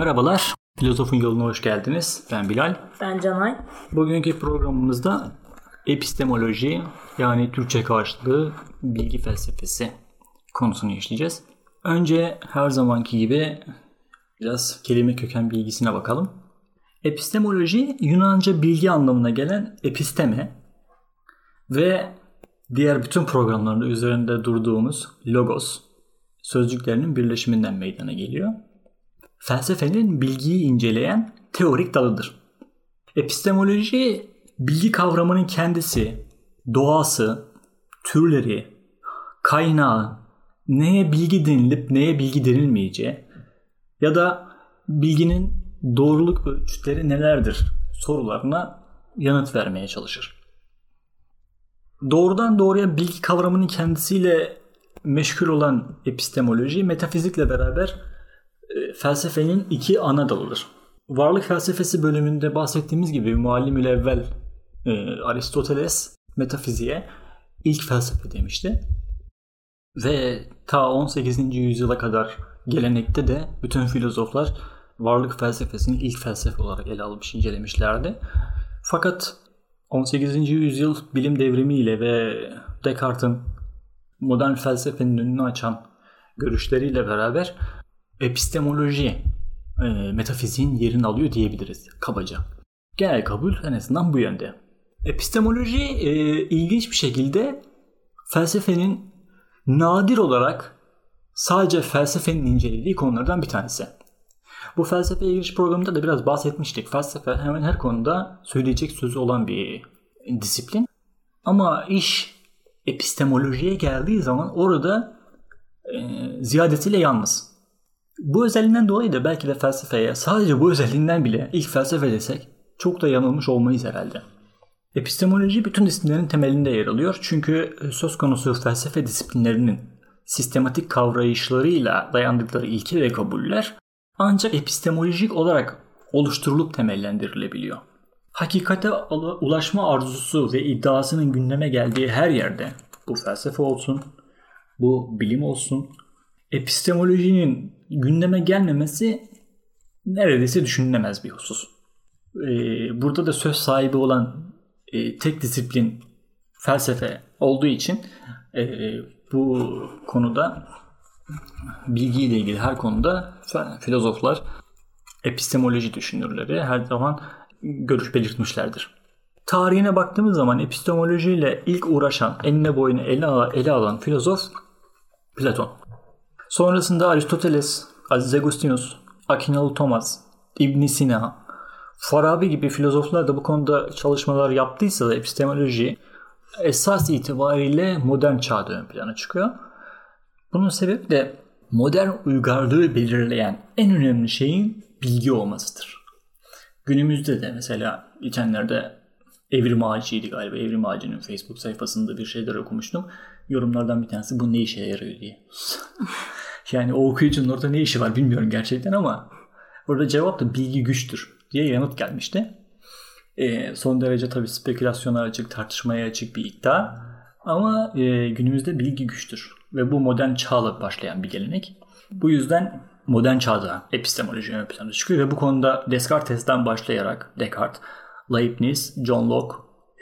Merhabalar, Filozofun Yoluna hoş geldiniz. Ben Bilal. Ben Canay. Bugünkü programımızda epistemoloji yani Türkçe karşılığı bilgi felsefesi konusunu işleyeceğiz. Önce her zamanki gibi biraz kelime köken bilgisine bakalım. Epistemoloji Yunanca bilgi anlamına gelen episteme ve diğer bütün programlarda üzerinde durduğumuz logos sözcüklerinin birleşiminden meydana geliyor. Felsefenin bilgiyi inceleyen teorik dalıdır. Epistemoloji bilgi kavramının kendisi, doğası, türleri, kaynağı, neye bilgi denilip neye bilgi denilmeyeceği ya da bilginin doğruluk ölçütleri nelerdir sorularına yanıt vermeye çalışır. Doğrudan doğruya bilgi kavramının kendisiyle meşgul olan epistemoloji metafizikle beraber felsefenin iki ana dalıdır. Varlık felsefesi bölümünde bahsettiğimiz gibi muallim evvel e, Aristoteles metafiziğe ilk felsefe demişti. Ve ta 18. yüzyıla kadar gelenekte de bütün filozoflar varlık felsefesini ilk felsefe olarak ele almış, incelemişlerdi. Fakat 18. yüzyıl bilim devrimiyle ve Descartes'in modern felsefenin önünü açan görüşleriyle beraber epistemoloji e, metafiziğin yerini alıyor diyebiliriz kabaca. Genel kabul en azından bu yönde. Epistemoloji e, ilginç bir şekilde felsefenin nadir olarak sadece felsefenin incelediği konulardan bir tanesi. Bu felsefeye giriş programında da biraz bahsetmiştik. Felsefe hemen her konuda söyleyecek sözü olan bir disiplin. Ama iş epistemolojiye geldiği zaman orada e, ziyadesiyle yalnız. Bu özelliğinden dolayı da belki de felsefeye sadece bu özelliğinden bile ilk felsefe desek çok da yanılmış olmayız herhalde. Epistemoloji bütün disiplinlerin temelinde yer alıyor. Çünkü söz konusu felsefe disiplinlerinin sistematik kavrayışlarıyla dayandıkları ilke ve kabuller ancak epistemolojik olarak oluşturulup temellendirilebiliyor. Hakikate ulaşma arzusu ve iddiasının gündeme geldiği her yerde bu felsefe olsun, bu bilim olsun, epistemolojinin gündeme gelmemesi neredeyse düşünülemez bir husus. Ee, burada da söz sahibi olan e, tek disiplin felsefe olduğu için e, bu konuda bilgiyle ilgili her konuda filozoflar epistemoloji düşünürleri her zaman görüş belirtmişlerdir. Tarihine baktığımız zaman epistemolojiyle ilk uğraşan, enine boyunu ele, ele alan filozof Platon. Sonrasında Aristoteles, Aziz Agustinus, Akinalı Thomas, İbn Sina, Farabi gibi filozoflar da bu konuda çalışmalar yaptıysa da epistemoloji esas itibariyle modern çağda ön plana çıkıyor. Bunun sebebi de modern uygarlığı belirleyen en önemli şeyin bilgi olmasıdır. Günümüzde de mesela geçenlerde Evrim Ağacı'ydı galiba. Evrim Ağacı'nın Facebook sayfasında bir şeyler okumuştum. Yorumlardan bir tanesi bu ne işe yarıyor diye. yani o okuyucunun orada ne işi var bilmiyorum gerçekten ama orada cevap da bilgi güçtür diye yanıt gelmişti. E, son derece tabii spekülasyona açık, tartışmaya açık bir iddia. Ama e, günümüzde bilgi güçtür. Ve bu modern çağla başlayan bir gelenek. Bu yüzden modern çağda epistemoloji ön plana çıkıyor ve bu konuda Descartes'ten başlayarak Descartes, Leibniz, John Locke,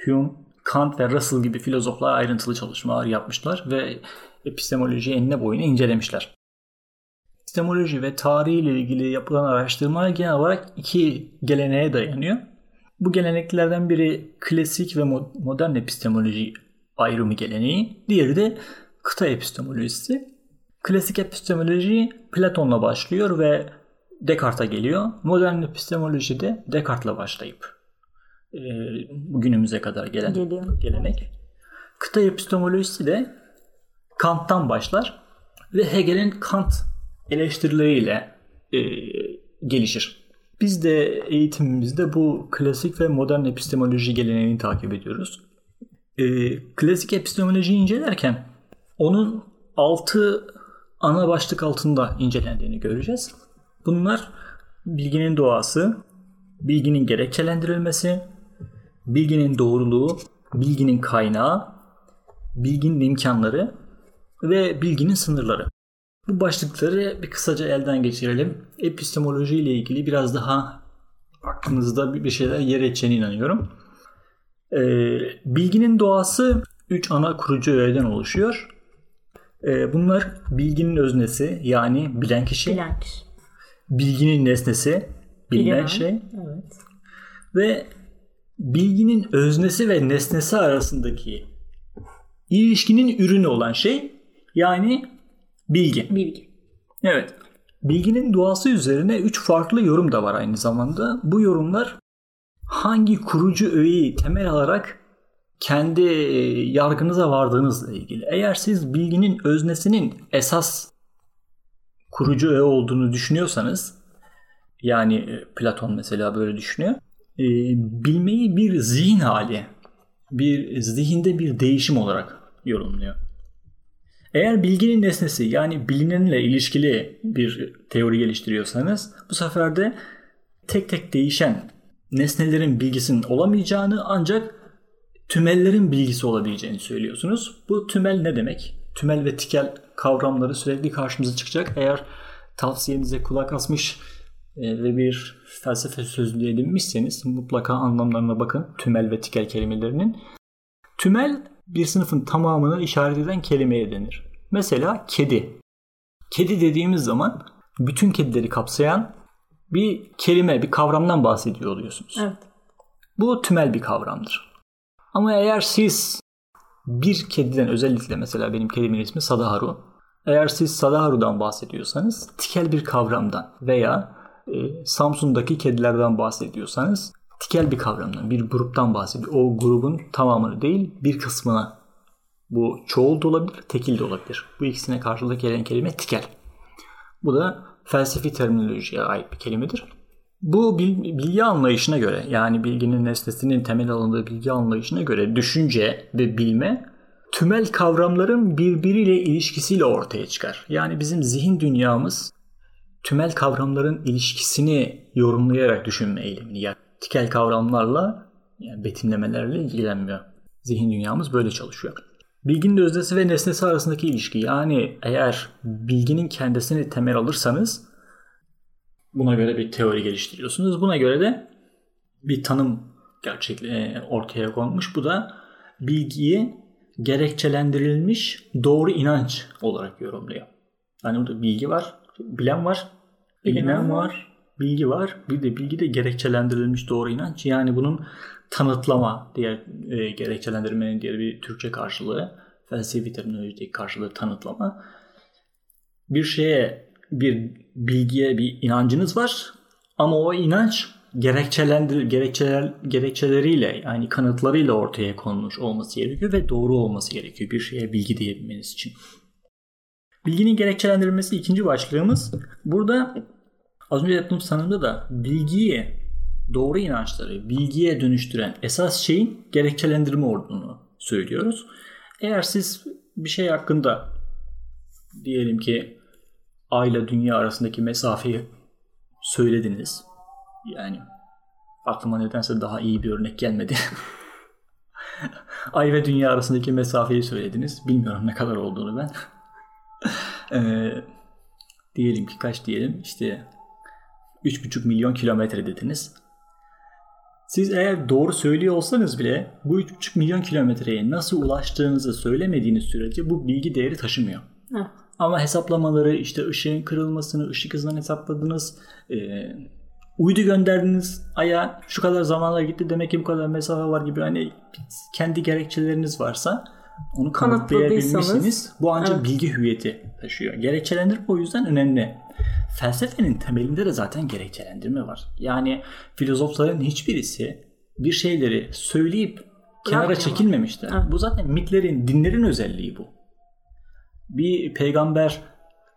Hume, Kant ve Russell gibi filozoflar ayrıntılı çalışmalar yapmışlar ve epistemolojiyi enine boyuna incelemişler. Epistemoloji ve tarih ile ilgili yapılan araştırmalar genel olarak iki geleneğe dayanıyor. Bu geleneklerden biri klasik ve modern epistemoloji ayrımı geleneği, diğeri de kıta epistemolojisi. Klasik epistemoloji Platon'la başlıyor ve Descartes'a geliyor. Modern epistemoloji de Descartes'la başlayıp e, bugünümüze kadar gelen Geliyor. gelenek. Kıta epistemolojisi de Kant'tan başlar ve Hegel'in Kant eleştirileriyle e, gelişir. Biz de eğitimimizde bu klasik ve modern epistemoloji geleneğini takip ediyoruz. E, klasik epistemolojiyi incelerken onun altı ana başlık altında incelendiğini göreceğiz. Bunlar bilginin doğası, bilginin gerekçelendirilmesi, bilginin doğruluğu, bilginin kaynağı, bilginin imkanları ve bilginin sınırları. Bu başlıkları bir kısaca elden geçirelim. Epistemoloji ile ilgili biraz daha aklınızda bir şeyler yer edeceğine inanıyorum. Ee, bilginin doğası 3 ana kurucu öğeden oluşuyor. Ee, bunlar bilginin öznesi yani bilen kişi, Bilen kişi. bilginin nesnesi, bilinen Bilen. şey Evet. ve bilginin öznesi ve nesnesi arasındaki ilişkinin ürünü olan şey yani bilgi. Bilgi. Evet. Bilginin doğası üzerine üç farklı yorum da var aynı zamanda. Bu yorumlar hangi kurucu öğeyi temel alarak kendi e, yargınıza vardığınızla ilgili. Eğer siz bilginin öznesinin esas kurucu öğe olduğunu düşünüyorsanız yani e, Platon mesela böyle düşünüyor. e, bilmeyi bir zihin hali, bir zihinde bir değişim olarak yorumluyor. Eğer bilginin nesnesi yani bilinenle ilişkili bir teori geliştiriyorsanız bu sefer de tek tek değişen nesnelerin bilgisinin olamayacağını ancak tümellerin bilgisi olabileceğini söylüyorsunuz. Bu tümel ne demek? Tümel ve tikel kavramları sürekli karşımıza çıkacak. Eğer tavsiyenize kulak asmış e, ve bir felsefe sözlüğü edinmişseniz mutlaka anlamlarına bakın tümel ve tikel kelimelerinin. Tümel bir sınıfın tamamını işaret eden kelimeye denir. Mesela kedi. Kedi dediğimiz zaman bütün kedileri kapsayan bir kelime, bir kavramdan bahsediyor oluyorsunuz. Evet. Bu tümel bir kavramdır. Ama eğer siz bir kediden özellikle mesela benim kedimin ismi Sadaharu. Eğer siz Sadaharu'dan bahsediyorsanız tikel bir kavramdan veya e, Samsun'daki kedilerden bahsediyorsanız tikel bir kavramdan, bir gruptan bahsediyor. O grubun tamamını değil bir kısmına. Bu çoğul da olabilir, tekil de olabilir. Bu ikisine karşılık gelen kelime tikel. Bu da felsefi terminolojiye ait bir kelimedir. Bu bil- bilgi anlayışına göre yani bilginin nesnesinin temel alındığı bilgi anlayışına göre düşünce ve bilme tümel kavramların birbiriyle ilişkisiyle ortaya çıkar. Yani bizim zihin dünyamız tümel kavramların ilişkisini yorumlayarak düşünme eğilimini yani tikel kavramlarla yani betimlemelerle ilgilenmiyor. Zihin dünyamız böyle çalışıyor. Bilginin öznesi ve nesnesi arasındaki ilişki yani eğer bilginin kendisini temel alırsanız buna göre bir teori geliştiriyorsunuz. Buna göre de bir tanım gerçekle e, ortaya konmuş. Bu da bilgiyi gerekçelendirilmiş doğru inanç olarak yorumluyor. Yani burada bilgi var, bilen var, Bilinen var, bilgi var. Bir de bilgi de gerekçelendirilmiş doğru inanç. Yani bunun tanıtlama diğer e, gerekçelendirmenin diğer bir Türkçe karşılığı, felsefi terminolojideki karşılığı tanıtlama. Bir şeye, bir bilgiye bir inancınız var ama o inanç gerekçelendir gerekçeler gerekçeleriyle yani kanıtlarıyla ortaya konmuş olması gerekiyor ve doğru olması gerekiyor bir şeye bilgi diyebilmeniz için. Bilginin gerekçelendirilmesi ikinci başlığımız. Burada az önce yaptığım sanımda da bilgiyi doğru inançları bilgiye dönüştüren esas şeyin gerekçelendirme olduğunu söylüyoruz. Eğer siz bir şey hakkında diyelim ki ay ile dünya arasındaki mesafeyi söylediniz. Yani aklıma nedense daha iyi bir örnek gelmedi. ay ve dünya arasındaki mesafeyi söylediniz. Bilmiyorum ne kadar olduğunu ben. Ee, diyelim ki kaç diyelim işte 3,5 milyon kilometre dediniz. Siz eğer doğru söylüyor olsanız bile bu 3,5 milyon kilometreye nasıl ulaştığınızı söylemediğiniz sürece bu bilgi değeri taşımıyor. Evet. Ama hesaplamaları işte ışığın kırılmasını, ışık hızını hesapladınız. E, uydu gönderdiniz aya şu kadar zamanla gitti demek ki bu kadar mesafe var gibi hani kendi gerekçeleriniz varsa onu kanıtlayabilmişsiniz. Bu ancak Evet. bilgi hüviyeti taşıyor. Gerekçelendirme o yüzden önemli. Felsefenin temelinde de zaten gerekçelendirme var. Yani filozofların hiçbirisi bir şeyleri söyleyip kenara çekilmemişler. Evet. Bu zaten mitlerin, dinlerin özelliği bu. Bir peygamber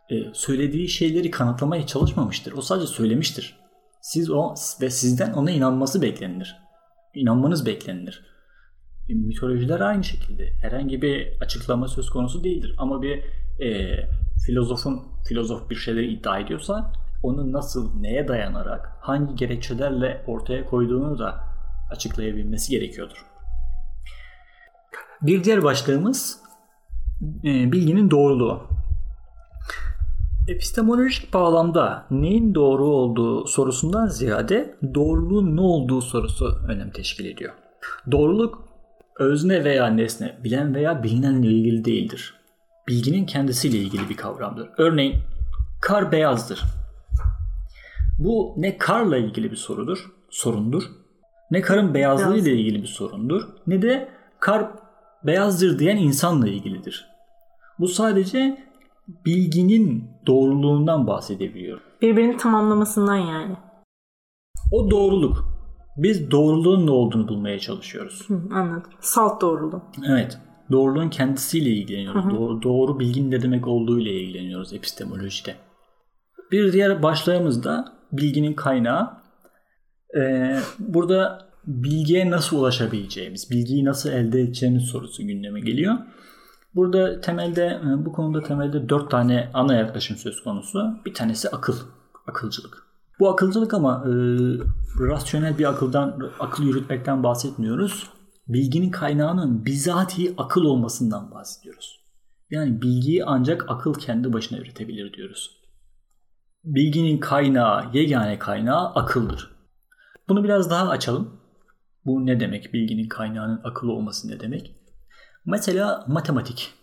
e, söylediği şeyleri kanıtlamaya çalışmamıştır. O sadece söylemiştir. Siz o ve sizden ona inanması beklenilir. İnanmanız beklenilir. E, mitolojiler aynı şekilde. Herhangi bir açıklama söz konusu değildir. Ama bir e, filozofun filozof bir şeyleri iddia ediyorsa onu nasıl, neye dayanarak, hangi gerekçelerle ortaya koyduğunu da açıklayabilmesi gerekiyordur. Bir diğer başlığımız e, bilginin doğruluğu. Epistemolojik bağlamda neyin doğru olduğu sorusundan ziyade doğruluğun ne olduğu sorusu önem teşkil ediyor. Doğruluk özne veya nesne, bilen veya bilinenle ilgili değildir. Bilginin kendisiyle ilgili bir kavramdır. Örneğin kar beyazdır. Bu ne karla ilgili bir sorudur, sorundur. Ne karın beyazlığı ile ilgili bir sorundur. Ne de kar beyazdır diyen insanla ilgilidir. Bu sadece bilginin doğruluğundan bahsedebiliyor. Birbirini tamamlamasından yani. O doğruluk. Biz doğruluğun ne olduğunu bulmaya çalışıyoruz. Hı, anladım. Salt doğruluğu. Evet. Doğruluğun kendisiyle ilgileniyoruz. Hı hı. Doğru, doğru bilginin ne demek olduğu ile ilgileniyoruz epistemolojide. Bir diğer başlığımız da bilginin kaynağı. Ee, burada bilgiye nasıl ulaşabileceğimiz, bilgiyi nasıl elde edeceğimiz sorusu gündeme geliyor. Burada temelde e, bu konuda temelde dört tane ana yaklaşım söz konusu. Bir tanesi akıl, akılcılık. Bu akılcılık ama e, rasyonel bir akıldan, akıl yürütmekten bahsetmiyoruz. Bilginin kaynağının bizatihi akıl olmasından bahsediyoruz. Yani bilgiyi ancak akıl kendi başına üretebilir diyoruz. Bilginin kaynağı, yegane kaynağı akıldır. Bunu biraz daha açalım. Bu ne demek? Bilginin kaynağının akıl olması ne demek? Mesela matematik.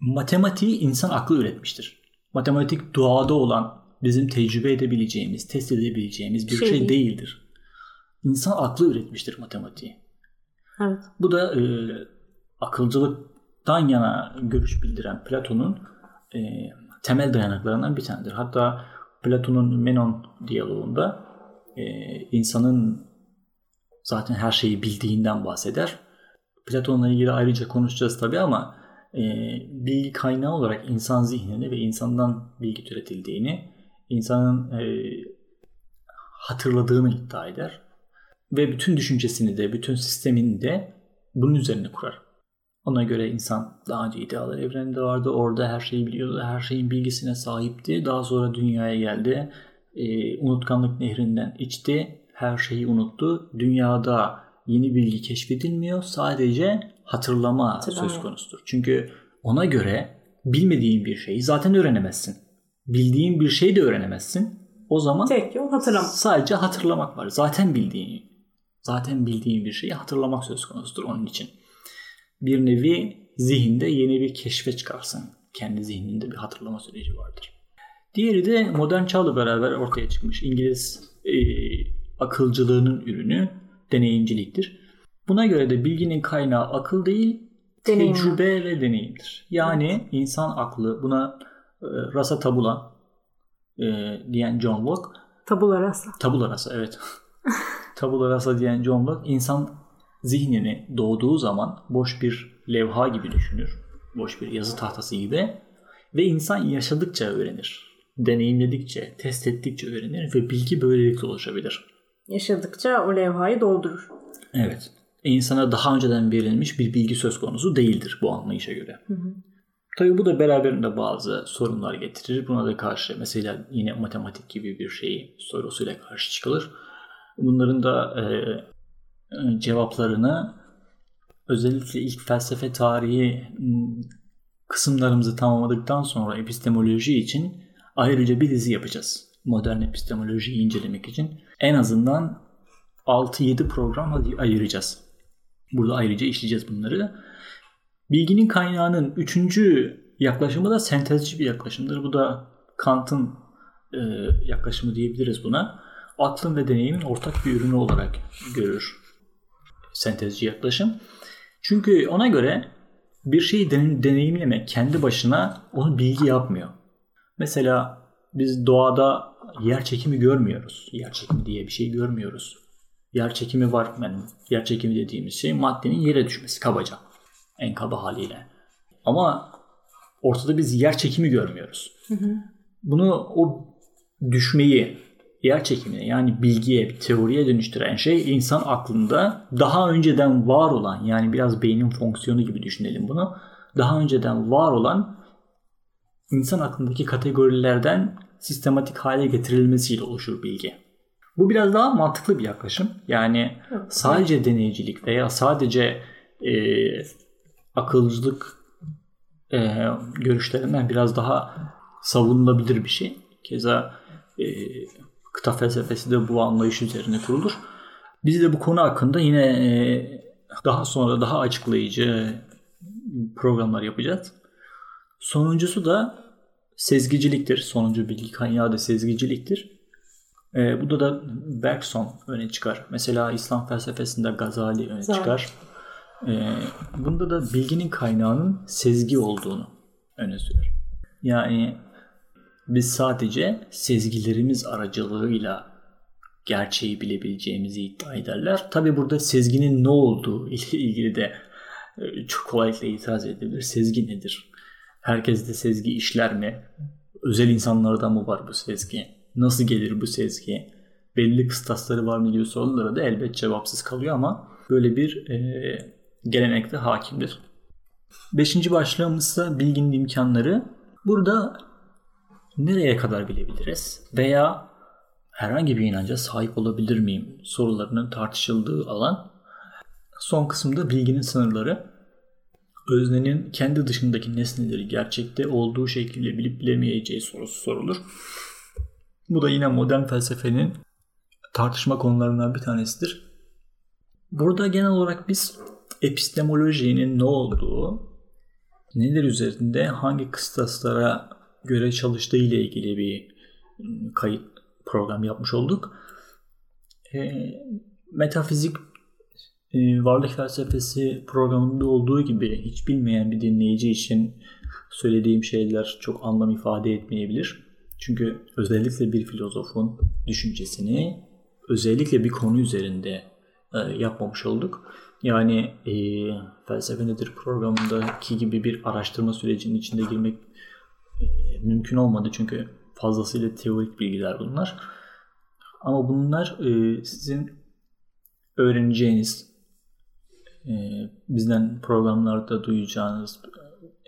Matematiği insan aklı üretmiştir. Matematik doğada olan bizim tecrübe edebileceğimiz, test edebileceğimiz bir şey, şey değildir. İnsan aklı üretmiştir matematiği. Evet. Bu da e, akılcılıktan yana görüş bildiren Platon'un e, temel dayanaklarından bir tanedir. Hatta Platon'un Menon diyaloğunda e, insanın zaten her şeyi bildiğinden bahseder. Platon'la ilgili ayrıca konuşacağız tabi ama e, bilgi kaynağı olarak insan zihnini ve insandan bilgi türetildiğini, insanın e, hatırladığını iddia eder. Ve bütün düşüncesini de, bütün sistemini de bunun üzerine kurar. Ona göre insan daha önce idealar evreninde vardı. Orada her şeyi biliyordu. Her şeyin bilgisine sahipti. Daha sonra dünyaya geldi. E, unutkanlık nehrinden içti. Her şeyi unuttu. Dünyada yeni bilgi keşfedilmiyor. Sadece hatırlama söz konusudur. Çünkü ona göre bilmediğin bir şeyi zaten öğrenemezsin. Bildiğin bir şeyi de öğrenemezsin. O zaman tek yol hatırlamak. Sadece hatırlamak var. Zaten bildiğin zaten bildiğin bir şeyi hatırlamak söz konusudur onun için. Bir nevi zihinde yeni bir keşfe çıkarsın. Kendi zihninde bir hatırlama süreci vardır. Diğeri de modern çağla beraber ortaya çıkmış İngiliz e, akılcılığının ürünü deneyimciliktir. Buna göre de bilginin kaynağı akıl değil, Deneyim. tecrübe ve deneyimdir. Yani evet. insan aklı buna rasa tabula e, diyen John Locke. Tabula rasa. Tabula rasa evet. tabula rasa diyen John Locke insan zihnini doğduğu zaman boş bir levha gibi düşünür. Boş bir yazı tahtası gibi. Ve insan yaşadıkça öğrenir. Deneyimledikçe, test ettikçe öğrenir ve bilgi böylelikle oluşabilir yaşadıkça o levhayı doldurur. Evet. İnsana daha önceden verilmiş bir bilgi söz konusu değildir bu anlayışa göre. Hı hı. Tabii bu da beraberinde bazı sorunlar getirir. Buna da karşı mesela yine matematik gibi bir şeyi sorusuyla karşı çıkılır. Bunların da e, e cevaplarını özellikle ilk felsefe tarihi kısımlarımızı tamamladıktan sonra epistemoloji için ayrıca bir dizi yapacağız. Modern epistemolojiyi incelemek için en azından 6-7 program ayıracağız. Burada ayrıca işleyeceğiz bunları. Bilginin kaynağının üçüncü yaklaşımı da sentezci bir yaklaşımdır. Bu da Kant'ın e, yaklaşımı diyebiliriz buna. Aklın ve deneyimin ortak bir ürünü olarak görür sentezci yaklaşım. Çünkü ona göre bir şeyi deneyimlemek kendi başına onu bilgi yapmıyor. Mesela biz doğada yer çekimi görmüyoruz. Yer çekimi diye bir şey görmüyoruz. Yer çekimi var. Yani yer çekimi dediğimiz şey maddenin yere düşmesi kabaca. En kaba haliyle. Ama ortada biz yer çekimi görmüyoruz. Hı hı. Bunu o düşmeyi yer çekimine yani bilgiye, bir teoriye dönüştüren şey insan aklında daha önceden var olan yani biraz beynin fonksiyonu gibi düşünelim bunu. Daha önceden var olan insan aklındaki kategorilerden sistematik hale getirilmesiyle oluşur bilgi. Bu biraz daha mantıklı bir yaklaşım. Yani sadece deneyicilik veya sadece e, akılcılık e, görüşlerinden biraz daha savunulabilir bir şey. Keza e, kıta felsefesi de bu anlayış üzerine kurulur. Biz de bu konu hakkında yine e, daha sonra daha açıklayıcı programlar yapacağız. Sonuncusu da sezgiciliktir. Sonuncu bilgi kaynağı da sezgiciliktir. E, burada da Bergson öne çıkar. Mesela İslam felsefesinde Gazali öne Güzel. çıkar. E, bunda da bilginin kaynağının sezgi olduğunu öne sürer. Yani biz sadece sezgilerimiz aracılığıyla gerçeği bilebileceğimizi iddia ederler. Tabi burada sezginin ne olduğu ile ilgili de e, çok kolaylıkla itiraz edilebilir. Sezgi nedir? Herkeste sezgi işler mi? Özel insanlarda mı var bu sezgi? Nasıl gelir bu sezgi? Belli kıstasları var mı gibi sorulara da elbet cevapsız kalıyor ama böyle bir e, gelenekte hakimdir. Beşinci başlığımız ise bilginin imkanları. Burada nereye kadar bilebiliriz? Veya herhangi bir inanca sahip olabilir miyim sorularının tartışıldığı alan. Son kısımda bilginin sınırları. Öznenin kendi dışındaki nesneleri gerçekte olduğu şekilde bilip bilemeyeceği sorusu sorulur. Bu da yine modern felsefenin tartışma konularından bir tanesidir. Burada genel olarak biz epistemolojinin ne olduğu, neler üzerinde hangi kıstaslara göre çalıştığı ile ilgili bir kayıt program yapmış olduk. E, metafizik e, varlık felsefesi programında olduğu gibi hiç bilmeyen bir dinleyici için söylediğim şeyler çok anlam ifade etmeyebilir. Çünkü özellikle bir filozofun düşüncesini özellikle bir konu üzerinde e, yapmamış olduk. Yani e, felsefe nedir programındaki gibi bir araştırma sürecinin içinde girmek e, mümkün olmadı çünkü fazlasıyla teorik bilgiler bunlar. Ama bunlar e, sizin öğreneceğiniz, e, bizden programlarda duyacağınız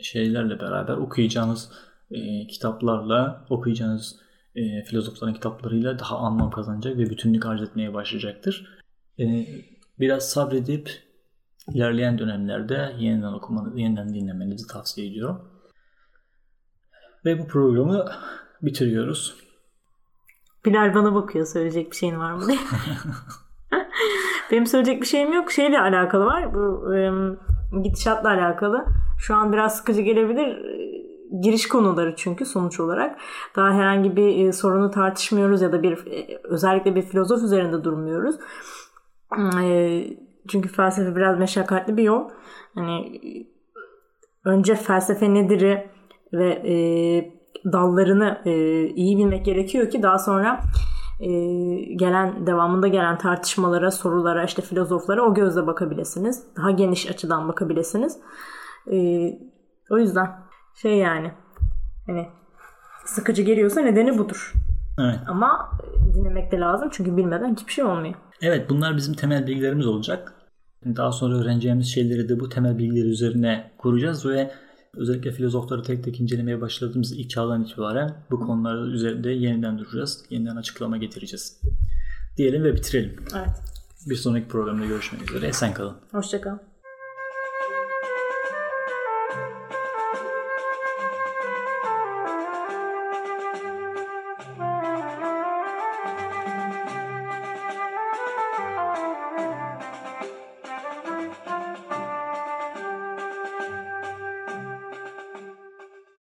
şeylerle beraber okuyacağınız e, kitaplarla, okuyacağınız e, filozofların kitaplarıyla daha anlam kazanacak ve bütünlük arz etmeye başlayacaktır. E, biraz sabredip ilerleyen dönemlerde yeniden okumanızı, yeniden dinlemenizi tavsiye ediyorum. Ve bu programı bitiriyoruz. Bilal bana bakıyor söyleyecek bir şeyin var mı diye. Benim söyleyecek bir şeyim yok. Şeyle alakalı var. Bu e, gidişatla alakalı. Şu an biraz sıkıcı gelebilir. E, Giriş konuları çünkü sonuç olarak. Daha herhangi bir e, sorunu tartışmıyoruz ya da bir e, özellikle bir filozof üzerinde durmuyoruz. E, çünkü felsefe biraz meşakkatli bir yol. Hani önce felsefe nedir'i ve e, dallarını e, iyi bilmek gerekiyor ki daha sonra e, gelen devamında gelen tartışmalara, sorulara, işte filozoflara o gözle bakabilirsiniz. Daha geniş açıdan bakabilirsiniz. E, o yüzden şey yani hani sıkıcı geliyorsa nedeni budur. Evet. Ama dinlemek de lazım çünkü bilmeden hiçbir şey olmuyor. Evet bunlar bizim temel bilgilerimiz olacak. Daha sonra öğreneceğimiz şeyleri de bu temel bilgiler üzerine kuracağız ve özellikle filozofları tek tek incelemeye başladığımız ilk çağdan itibaren bu konular üzerinde yeniden duracağız. Yeniden açıklama getireceğiz. Diyelim ve bitirelim. Evet. Bir sonraki programda görüşmek üzere. Esen kalın. Hoşçakalın.